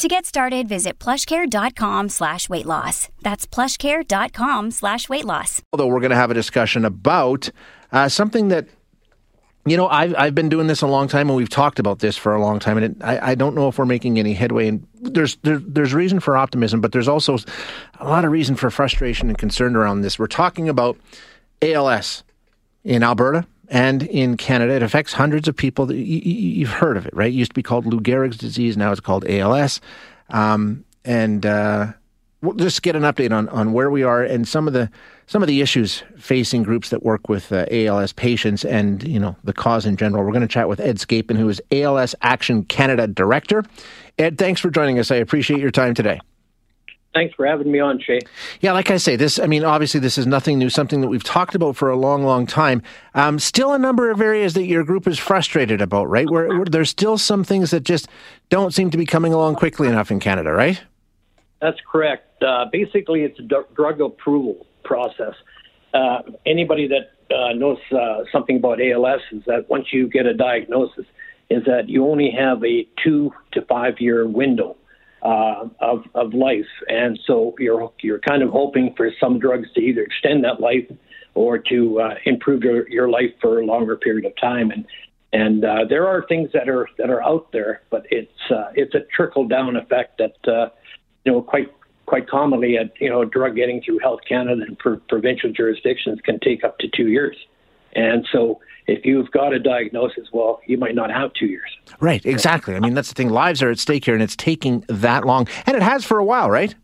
To get started, visit plushcare.com slash weight loss. That's plushcare.com slash weight loss. Although we're going to have a discussion about uh, something that, you know, I've, I've been doing this a long time and we've talked about this for a long time. And it, I, I don't know if we're making any headway. And there's, there, there's reason for optimism, but there's also a lot of reason for frustration and concern around this. We're talking about ALS in Alberta and in Canada. It affects hundreds of people. You've heard of it, right? It used to be called Lou Gehrig's disease. Now it's called ALS. Um, and uh, we'll just get an update on, on where we are and some of the some of the issues facing groups that work with uh, ALS patients and you know the cause in general. We're going to chat with Ed Scapin, who is ALS Action Canada Director. Ed, thanks for joining us. I appreciate your time today. Thanks for having me on, Shay. Yeah, like I say, this, I mean, obviously, this is nothing new, something that we've talked about for a long, long time. Um, still a number of areas that your group is frustrated about, right? Where, where, there's still some things that just don't seem to be coming along quickly enough in Canada, right? That's correct. Uh, basically, it's a d- drug approval process. Uh, anybody that uh, knows uh, something about ALS is that once you get a diagnosis, is that you only have a two to five year window uh, of of life, and so you're you're kind of hoping for some drugs to either extend that life or to uh, improve your, your life for a longer period of time. And and uh, there are things that are that are out there, but it's uh, it's a trickle down effect that uh, you know quite quite commonly a you know drug getting through Health Canada and pro- provincial jurisdictions can take up to two years. And so if you've got a diagnosis, well, you might not have two years. Right, exactly. I mean, that's the thing. Lives are at stake here, and it's taking that long. And it has for a while, right?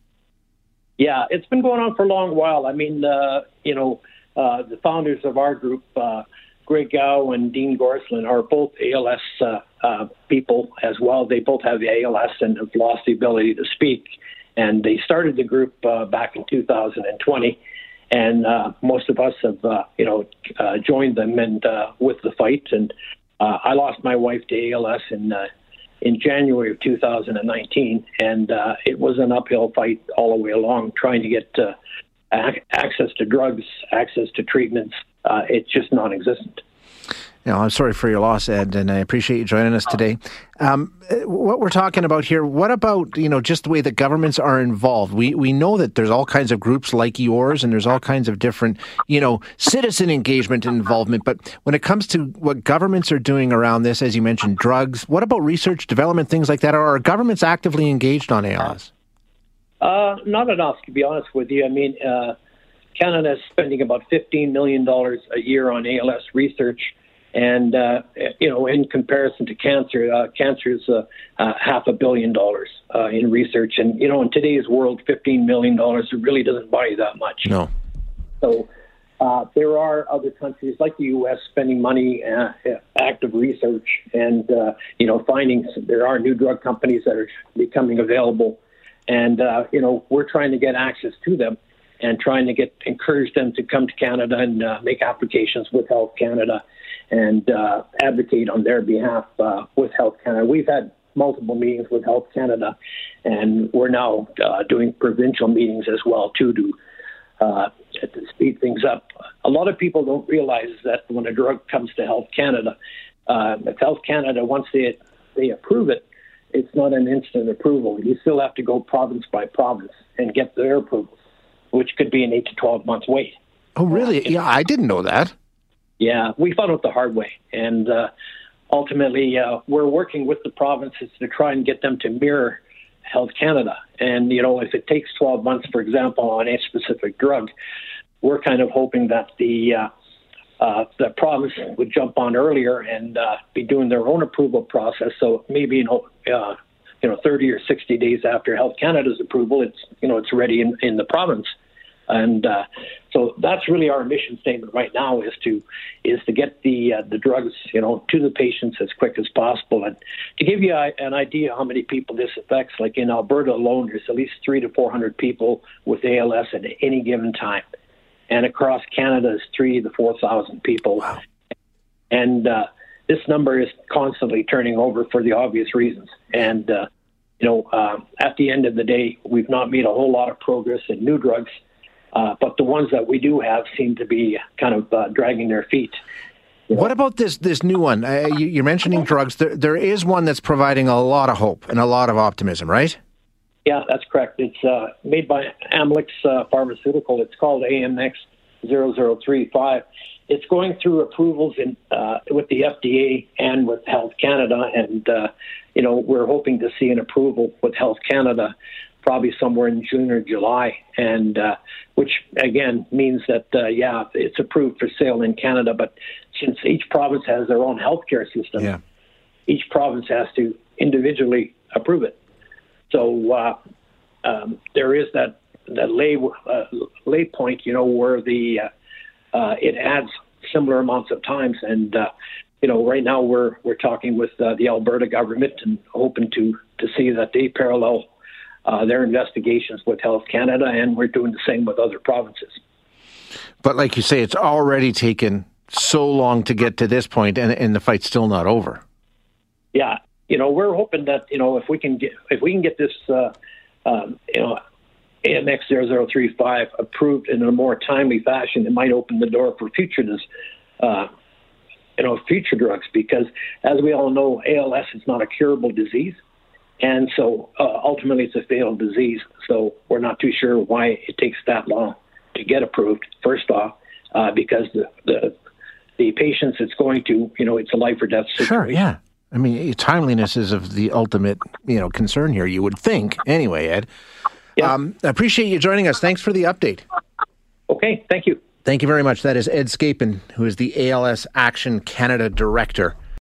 Yeah, it's been going on for a long while. I mean, uh, you know, uh, the founders of our group, uh, Greg Gow and Dean Gorsland, are both ALS uh, uh, people as well. They both have the ALS and have lost the ability to speak. And they started the group uh, back in 2020 and uh, most of us have uh, you know uh, joined them and uh, with the fight. And uh, I lost my wife to ALS in uh, in January of 2019, and uh, it was an uphill fight all the way along, trying to get ac- access to drugs, access to treatments. Uh, it's just non-existent. You know, I'm sorry for your loss, Ed, and I appreciate you joining us today. Um, what we're talking about here, what about you know just the way that governments are involved? We we know that there's all kinds of groups like yours, and there's all kinds of different you know citizen engagement and involvement. But when it comes to what governments are doing around this, as you mentioned, drugs. What about research, development, things like that? Are governments actively engaged on ALS? Uh, not enough, to be honest with you. I mean. Uh, Canada is spending about $15 million a year on ALS research. And uh, you know, in comparison to cancer, uh, cancer is uh, uh, half a billion dollars uh, in research. And you know, in today's world, fifteen million dollars really doesn't buy you that much. No. So uh, there are other countries like the U.S. spending money, uh, active research, and uh, you know, finding there are new drug companies that are becoming available, and uh, you know, we're trying to get access to them and trying to get encourage them to come to Canada and uh, make applications with Health Canada and uh, advocate on their behalf uh, with Health Canada. We've had multiple meetings with Health Canada, and we're now uh, doing provincial meetings as well too to uh, to speed things up. A lot of people don't realize that when a drug comes to Health Canada, uh, if Health Canada once they they approve it, it's not an instant approval. You still have to go province by province and get their approvals, which could be an eight to twelve months wait. Oh, really? Yeah, I didn't know that. Yeah, we found out the hard way, and uh, ultimately, uh, we're working with the provinces to try and get them to mirror Health Canada. And you know, if it takes 12 months, for example, on a specific drug, we're kind of hoping that the uh, uh, the province would jump on earlier and uh, be doing their own approval process. So maybe you know, uh, you know, 30 or 60 days after Health Canada's approval, it's you know, it's ready in, in the province. And uh, so that's really our mission statement right now is to is to get the uh, the drugs you know to the patients as quick as possible. And to give you a, an idea how many people this affects, like in Alberta alone, there's at least three to four hundred people with ALS at any given time. and across Canada is three to four thousand people. Wow. And uh, this number is constantly turning over for the obvious reasons. And uh, you know, uh, at the end of the day, we've not made a whole lot of progress in new drugs, uh, but the ones that we do have seem to be kind of uh, dragging their feet. You know? What about this this new one? Uh, you, are mentioning drugs. There, there is one that's providing a lot of hope and a lot of optimism, right? Yeah, that's correct. It's uh, made by Amylyx uh, Pharmaceutical. It's called AMX 0035. It's going through approvals in, uh, with the FDA and with Health Canada, and uh, you know we're hoping to see an approval with Health Canada probably somewhere in June or July, and uh, which again means that uh, yeah, it's approved for sale in Canada. But since each province has their own healthcare system, yeah. each province has to individually approve it. So uh, um, there is that that lay uh, lay point, you know, where the uh, uh, it adds similar amounts of times, and uh, you know, right now we're we're talking with uh, the Alberta government and hoping to to see that they parallel uh, their investigations with Health Canada, and we're doing the same with other provinces. But like you say, it's already taken so long to get to this point, and and the fight's still not over. Yeah, you know, we're hoping that you know if we can get if we can get this, uh, um, you know, AMX 0035 approved in a more timely fashion, it might open the door for future uh, you know, future drugs because, as we all know, ALS is not a curable disease, and so uh, ultimately it's a fatal disease. So we're not too sure why it takes that long to get approved. First off, uh, because the, the the patients it's going to, you know, it's a life or death situation. Sure, yeah. I mean, timeliness is of the ultimate, you know, concern here. You would think, anyway, Ed. Yeah. Um, I appreciate you joining us. Thanks for the update. Okay, thank you. Thank you very much. That is Ed Scapin, who is the ALS Action Canada Director.